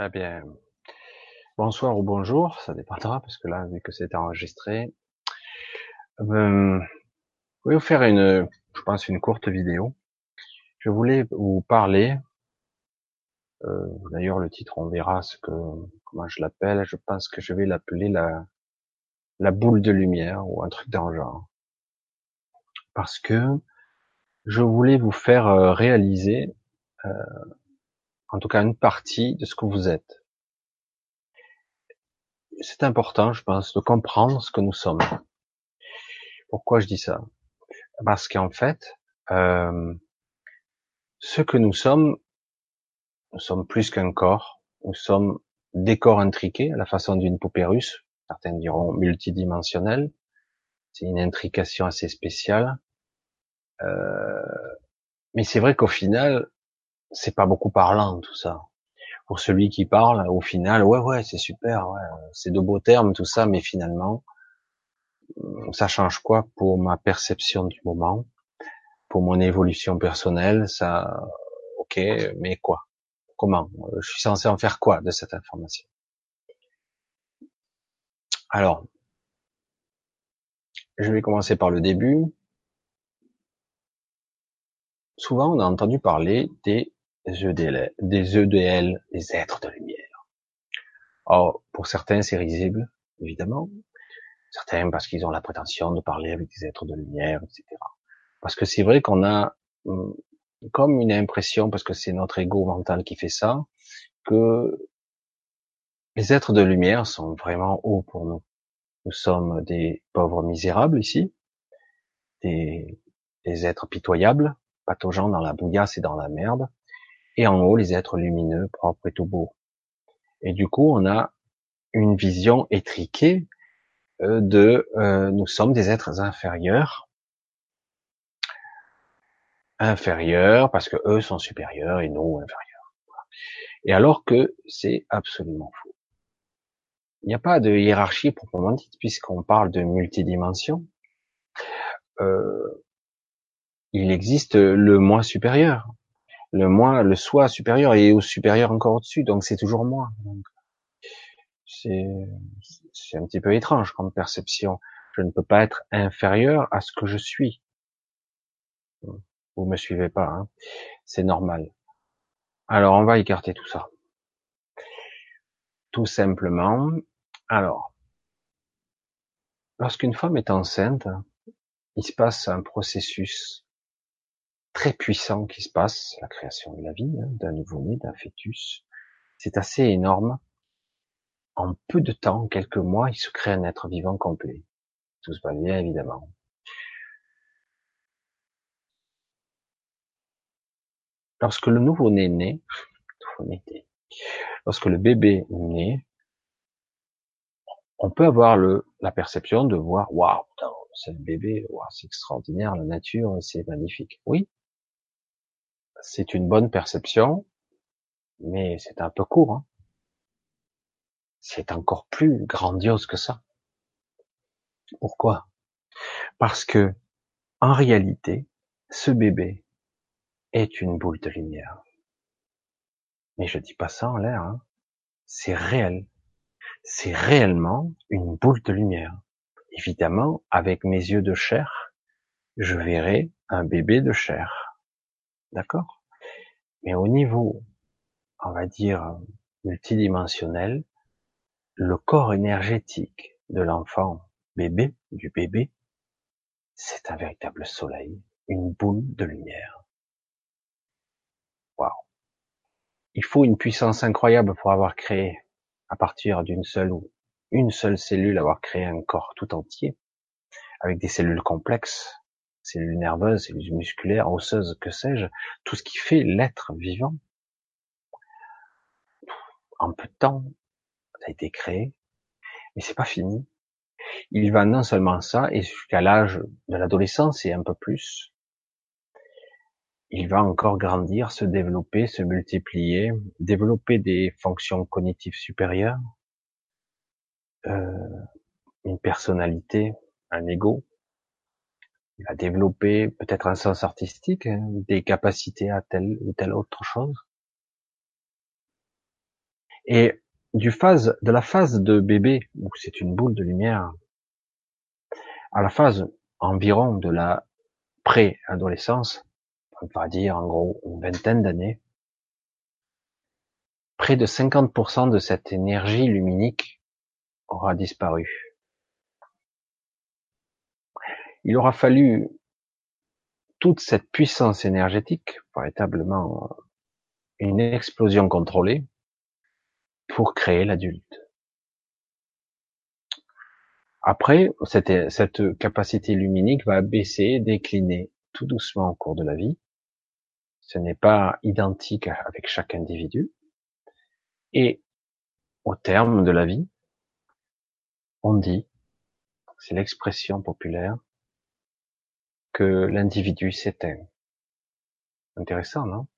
Eh bien, bonsoir ou bonjour, ça dépendra, parce que là, vu que c'est enregistré, euh, je vais vous faire une, je pense, une courte vidéo. Je voulais vous parler, euh, d'ailleurs le titre, on verra ce que, comment je l'appelle, je pense que je vais l'appeler la, la boule de lumière ou un truc dans le genre. Parce que je voulais vous faire euh, réaliser, euh, en tout cas une partie de ce que vous êtes. C'est important, je pense, de comprendre ce que nous sommes. Pourquoi je dis ça? Parce qu'en fait, euh, ce que nous sommes, nous sommes plus qu'un corps, nous sommes des corps intriqués à la façon d'une poupée russe, certains diront multidimensionnelle, c'est une intrication assez spéciale. Euh, mais c'est vrai qu'au final, c'est pas beaucoup parlant tout ça. Pour celui qui parle, au final, ouais, ouais, c'est super, ouais, c'est de beaux termes, tout ça, mais finalement, ça change quoi pour ma perception du moment, pour mon évolution personnelle, ça, ok, mais quoi? Comment? Je suis censé en faire quoi de cette information? Alors, je vais commencer par le début. Souvent, on a entendu parler des EDL, des EDL, des êtres de lumière. Or, pour certains, c'est risible, évidemment. Certains parce qu'ils ont la prétention de parler avec des êtres de lumière, etc. Parce que c'est vrai qu'on a hum, comme une impression, parce que c'est notre ego mental qui fait ça, que les êtres de lumière sont vraiment hauts pour nous. Nous sommes des pauvres misérables ici, des, des êtres pitoyables, pataugeant dans la bouillasse et dans la merde, et en haut les êtres lumineux, propres et tout beaux. Et du coup, on a une vision étriquée euh, de euh, nous sommes des êtres inférieurs, inférieurs parce que eux sont supérieurs et nous inférieurs. Et alors que c'est absolument faux. Il n'y a pas de hiérarchie proprement dite puisqu'on parle de multidimension. Euh, il existe le moi supérieur le moi, le soi supérieur est au supérieur encore au-dessus, donc c'est toujours moi. C'est, c'est un petit peu étrange comme perception. Je ne peux pas être inférieur à ce que je suis. Vous me suivez pas, hein c'est normal. Alors on va écarter tout ça. Tout simplement. Alors, lorsqu'une femme est enceinte, il se passe un processus très puissant qui se passe, la création de la vie, hein, d'un nouveau-né, d'un fœtus. C'est assez énorme. En peu de temps, quelques mois, il se crée un être vivant complet. Tout se passe bien, évidemment. Lorsque le nouveau-né naît, lorsque le bébé naît, on peut avoir la perception de voir, waouh, c'est le bébé, c'est extraordinaire, la nature, c'est magnifique. Oui, c'est une bonne perception, mais c'est un peu court. Hein. C'est encore plus grandiose que ça. Pourquoi? Parce que, en réalité, ce bébé est une boule de lumière. Mais je dis pas ça en l'air. Hein. C'est réel. C'est réellement une boule de lumière. Évidemment, avec mes yeux de chair, je verrai un bébé de chair. D'accord? Mais au niveau, on va dire, multidimensionnel, le corps énergétique de l'enfant bébé, du bébé, c'est un véritable soleil, une boule de lumière. Waouh. Il faut une puissance incroyable pour avoir créé, à partir d'une seule ou une seule cellule, avoir créé un corps tout entier, avec des cellules complexes, cellules nerveuses, cellules musculaires, osseuses, que sais-je, tout ce qui fait l'être vivant. En peu de temps, ça a été créé, mais c'est pas fini. Il va non seulement ça, et jusqu'à l'âge de l'adolescence et un peu plus, il va encore grandir, se développer, se multiplier, développer des fonctions cognitives supérieures, euh, une personnalité, un ego, il va développer peut-être un sens artistique, hein, des capacités à telle ou telle autre chose. Et du phase, de la phase de bébé, où c'est une boule de lumière, à la phase environ de la pré-adolescence, on va dire en gros une vingtaine d'années, près de 50% de cette énergie luminique aura disparu. Il aura fallu toute cette puissance énergétique, véritablement une explosion contrôlée, pour créer l'adulte. Après, cette, cette capacité luminique va baisser, décliner tout doucement au cours de la vie. Ce n'est pas identique avec chaque individu. Et au terme de la vie, on dit, c'est l'expression populaire, que l'individu s'éteint. Intéressant, non?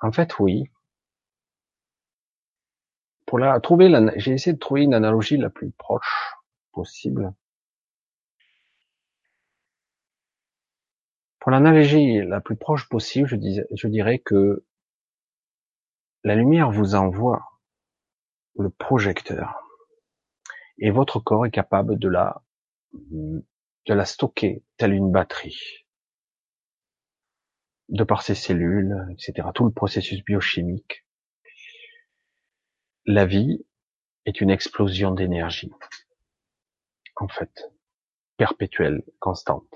En fait, oui. Pour la trouver, j'ai essayé de trouver une analogie la plus proche possible. Pour l'analogie la plus proche possible, je, je dirais que la lumière vous envoie le projecteur et votre corps est capable de la de la stocker telle une batterie de par ses cellules, etc. Tout le processus biochimique. La vie est une explosion d'énergie, en fait, perpétuelle, constante.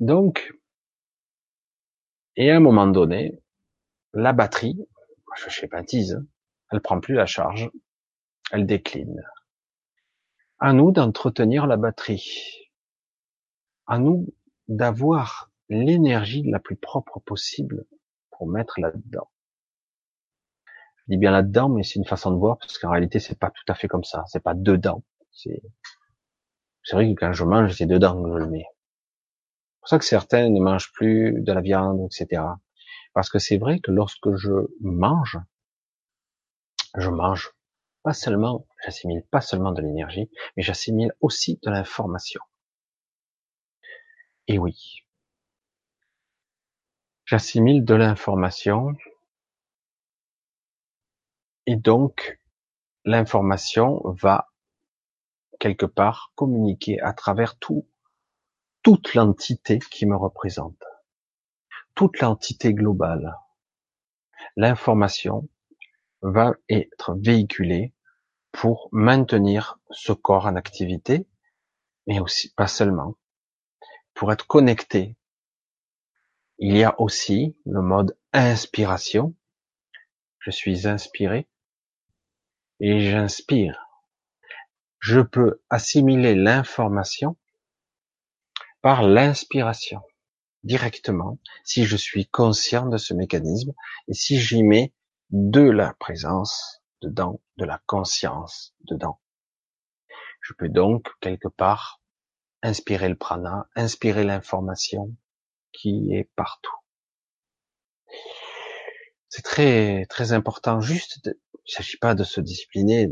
Donc, et à un moment donné, la batterie, je schématise, elle prend plus la charge, elle décline. À nous d'entretenir la batterie. À nous d'avoir l'énergie la plus propre possible pour mettre là-dedans. Je dis bien là-dedans, mais c'est une façon de voir parce qu'en réalité c'est pas tout à fait comme ça. C'est pas dedans. C'est, c'est vrai que quand je mange, c'est dedans que je le mets pour ça que certains ne mangent plus de la viande, etc. Parce que c'est vrai que lorsque je mange, je mange pas seulement, j'assimile pas seulement de l'énergie, mais j'assimile aussi de l'information. Et oui, j'assimile de l'information et donc l'information va quelque part communiquer à travers tout toute l'entité qui me représente, toute l'entité globale. L'information va être véhiculée pour maintenir ce corps en activité, mais aussi pas seulement, pour être connecté. Il y a aussi le mode inspiration. Je suis inspiré et j'inspire. Je peux assimiler l'information par l'inspiration directement si je suis conscient de ce mécanisme et si j'y mets de la présence dedans, de la conscience dedans. Je peux donc quelque part inspirer le prana, inspirer l'information qui est partout. C'est très très important. Juste, il ne s'agit pas de se discipliner,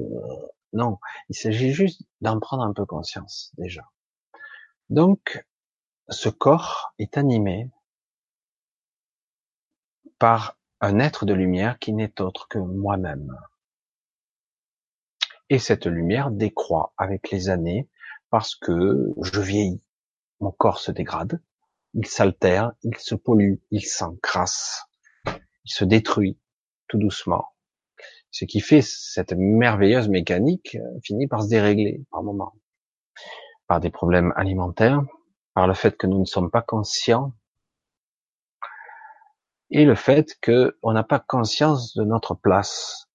non, il s'agit juste d'en prendre un peu conscience déjà. Donc, ce corps est animé par un être de lumière qui n'est autre que moi-même. Et cette lumière décroît avec les années parce que je vieillis. Mon corps se dégrade, il s'altère, il se pollue, il s'encrasse, il se détruit tout doucement. Ce qui fait cette merveilleuse mécanique euh, finit par se dérégler par moments. Par des problèmes alimentaires, par le fait que nous ne sommes pas conscients et le fait qu'on n'a pas conscience de notre place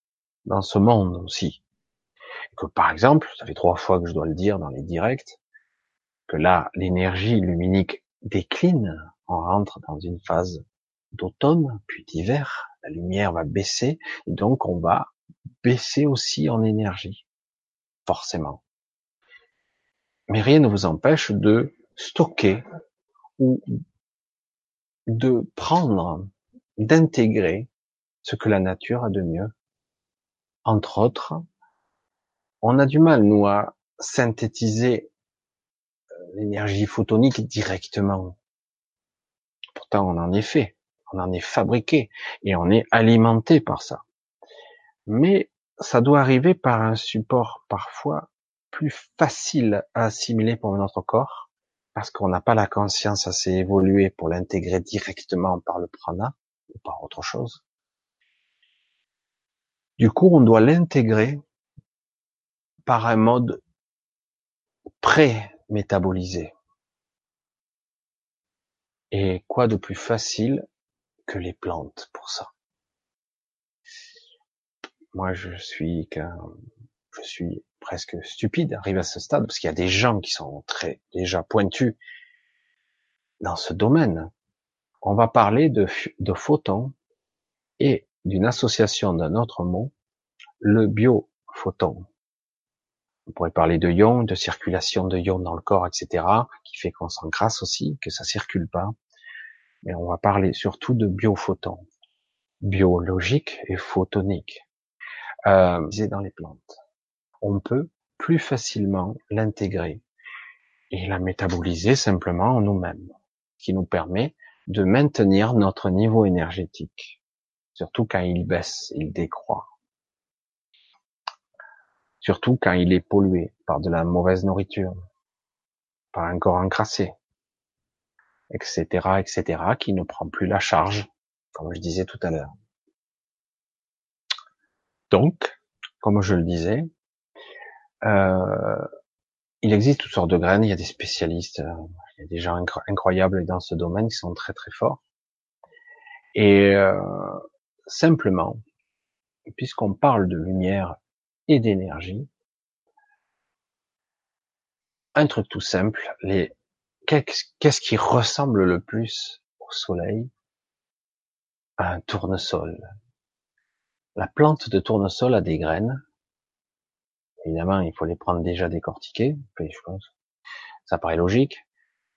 dans ce monde aussi. Que par exemple, ça fait trois fois que je dois le dire dans les directs, que là, l'énergie luminique décline, on rentre dans une phase d'automne, puis d'hiver, la lumière va baisser, et donc on va baisser aussi en énergie, forcément. Mais rien ne vous empêche de stocker ou de prendre, d'intégrer ce que la nature a de mieux. Entre autres, on a du mal, nous, à synthétiser euh, l'énergie photonique directement. Pourtant, on en est fait. on en est fabriqué et on est alimenté par ça. Mais ça doit arriver par un support parfois plus facile à assimiler pour notre corps, parce qu'on n'a pas la conscience assez évoluée pour l'intégrer directement par le prana ou par autre chose. Du coup, on doit l'intégrer par un mode pré-métabolisé. Et quoi de plus facile que les plantes pour ça? Moi, je suis je suis presque stupide d'arriver à ce stade parce qu'il y a des gens qui sont très déjà pointus dans ce domaine. On va parler de, de photons et d'une association d'un autre mot, le biophoton. On pourrait parler de ions, de circulation de ions dans le corps, etc., qui fait qu'on s'encrasse aussi, que ça circule pas. Mais on va parler surtout de biophotons, biologiques et photoniques, euh, dans les plantes. On peut plus facilement l'intégrer et la métaboliser simplement en nous-mêmes, ce qui nous permet de maintenir notre niveau énergétique, surtout quand il baisse, il décroît surtout quand il est pollué par de la mauvaise nourriture, par un corps encrassé, etc., etc., qui ne prend plus la charge, comme je disais tout à l'heure. Donc, comme je le disais, euh, il existe toutes sortes de graines, il y a des spécialistes, euh, il y a des gens incroyables dans ce domaine qui sont très très forts. Et euh, simplement, puisqu'on parle de lumière et d'énergie. Un truc tout simple, les qu'est-ce qui ressemble le plus au soleil? Un tournesol. La plante de tournesol a des graines. Évidemment, il faut les prendre déjà décortiquées. Ça paraît logique.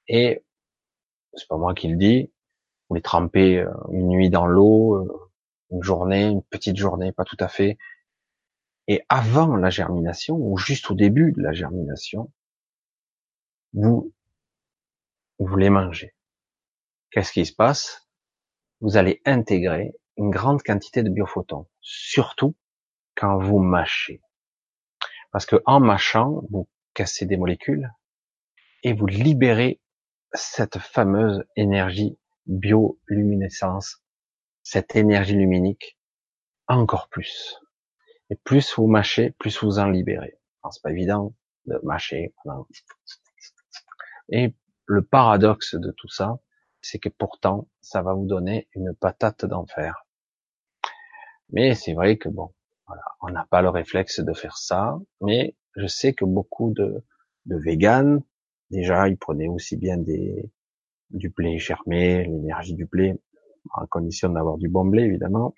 Et c'est pas moi qui le dis. Vous les trempez euh, une nuit dans l'eau, euh, une journée, une petite journée, pas tout à fait. Et avant la germination, ou juste au début de la germination, vous, vous les mangez. Qu'est-ce qui se passe? Vous allez intégrer une grande quantité de biophotons, surtout quand vous mâchez. Parce que en mâchant, vous cassez des molécules et vous libérez cette fameuse énergie bioluminescence, cette énergie luminique encore plus. Et plus vous mâchez, plus vous en libérez. c'est pas évident de mâcher. Et le paradoxe de tout ça, c'est que pourtant, ça va vous donner une patate d'enfer. Mais c'est vrai que bon, voilà, on n'a pas le réflexe de faire ça. Mais je sais que beaucoup de, de déjà, ils prenaient aussi bien du blé germé, l'énergie du blé, à condition d'avoir du bon blé, évidemment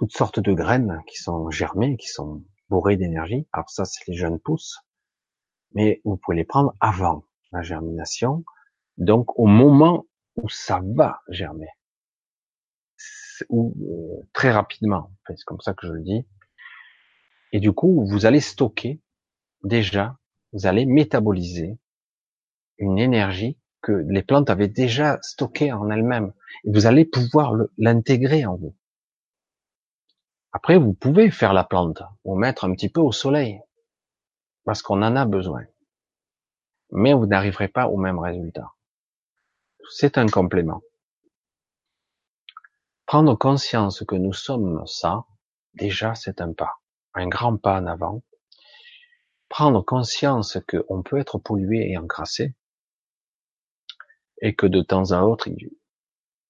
toutes sortes de graines qui sont germées, qui sont bourrées d'énergie. Alors ça, c'est les jeunes pousses, mais vous pouvez les prendre avant la germination, donc au moment où ça va germer, ou euh, très rapidement, c'est comme ça que je le dis. Et du coup, vous allez stocker déjà, vous allez métaboliser une énergie que les plantes avaient déjà stockée en elles-mêmes. Et vous allez pouvoir l'intégrer en vous. Après, vous pouvez faire la plante ou mettre un petit peu au soleil parce qu'on en a besoin. Mais vous n'arriverez pas au même résultat. C'est un complément. Prendre conscience que nous sommes ça, déjà c'est un pas, un grand pas en avant. Prendre conscience qu'on peut être pollué et encrassé et que de temps à autre,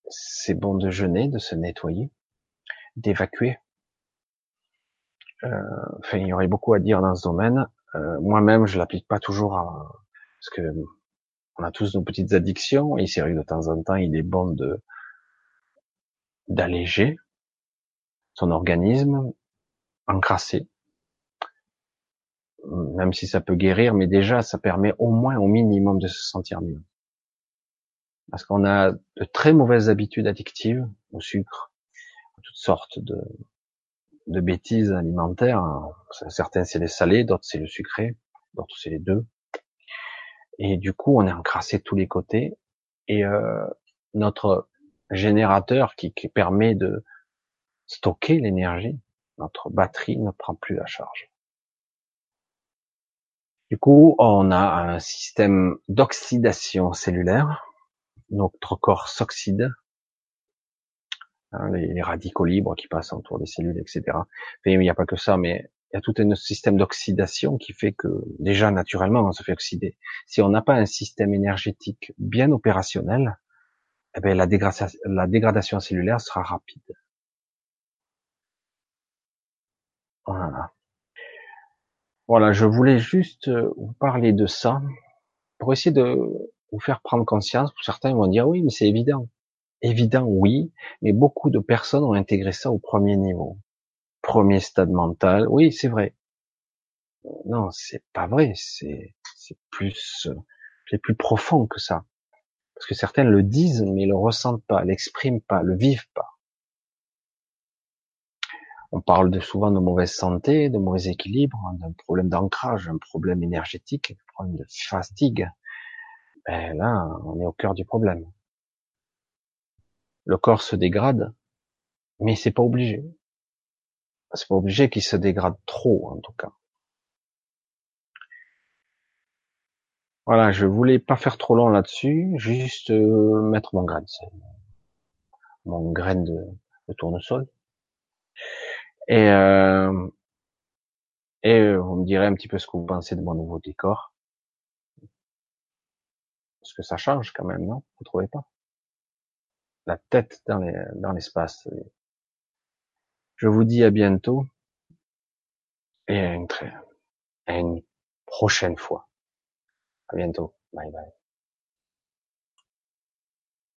c'est bon de jeûner, de se nettoyer, d'évacuer euh, enfin, il y aurait beaucoup à dire dans ce domaine. Euh, moi-même, je l'applique pas toujours à, parce que on a tous nos petites addictions et c'est vrai que de temps en temps, il est bon de d'alléger son organisme, encrasser, même si ça peut guérir, mais déjà, ça permet au moins, au minimum, de se sentir mieux. Parce qu'on a de très mauvaises habitudes addictives au sucre, toutes sortes de, bêtises alimentaires. Certains c'est les salés, d'autres c'est le sucré, d'autres c'est les deux. Et du coup, on est encrassé de tous les côtés. Et euh, notre générateur qui permet de stocker l'énergie. Notre batterie ne prend plus la charge. Du coup, on a un système d'oxydation cellulaire. Notre corps s'oxyde. Hein, les, radicaux libres qui passent autour des cellules, etc. il n'y a pas que ça, mais il y a tout un système d'oxydation qui fait que déjà naturellement on se fait oxyder. Si on n'a pas un système énergétique bien opérationnel, eh bien, la, dégradation, la dégradation cellulaire sera rapide. Voilà. Voilà, je voulais juste euh, vous parler de ça pour essayer de vous faire prendre conscience. Certains vont dire oui, mais c'est évident. Évident, oui, mais beaucoup de personnes ont intégré ça au premier niveau. Premier stade mental, oui, c'est vrai. Non, c'est pas vrai, c'est, c'est plus, c'est plus profond que ça. Parce que certains le disent, mais le ressentent pas, l'expriment pas, le vivent pas. On parle de souvent de mauvaise santé, de mauvais équilibre, d'un problème d'ancrage, un problème énergétique, un problème de fatigue. Ben là, on est au cœur du problème. Le corps se dégrade, mais c'est pas obligé. C'est pas obligé qu'il se dégrade trop, en tout cas. Voilà, je voulais pas faire trop long là-dessus, juste euh, mettre mon grain de mon grain de tournesol. Et, euh, et euh, vous me direz un petit peu ce que vous pensez de mon nouveau décor. Parce que ça change quand même, non? Vous trouvez pas? La tête dans l'espace. Je vous dis à bientôt et à une, très, à une prochaine fois. À bientôt. Bye bye.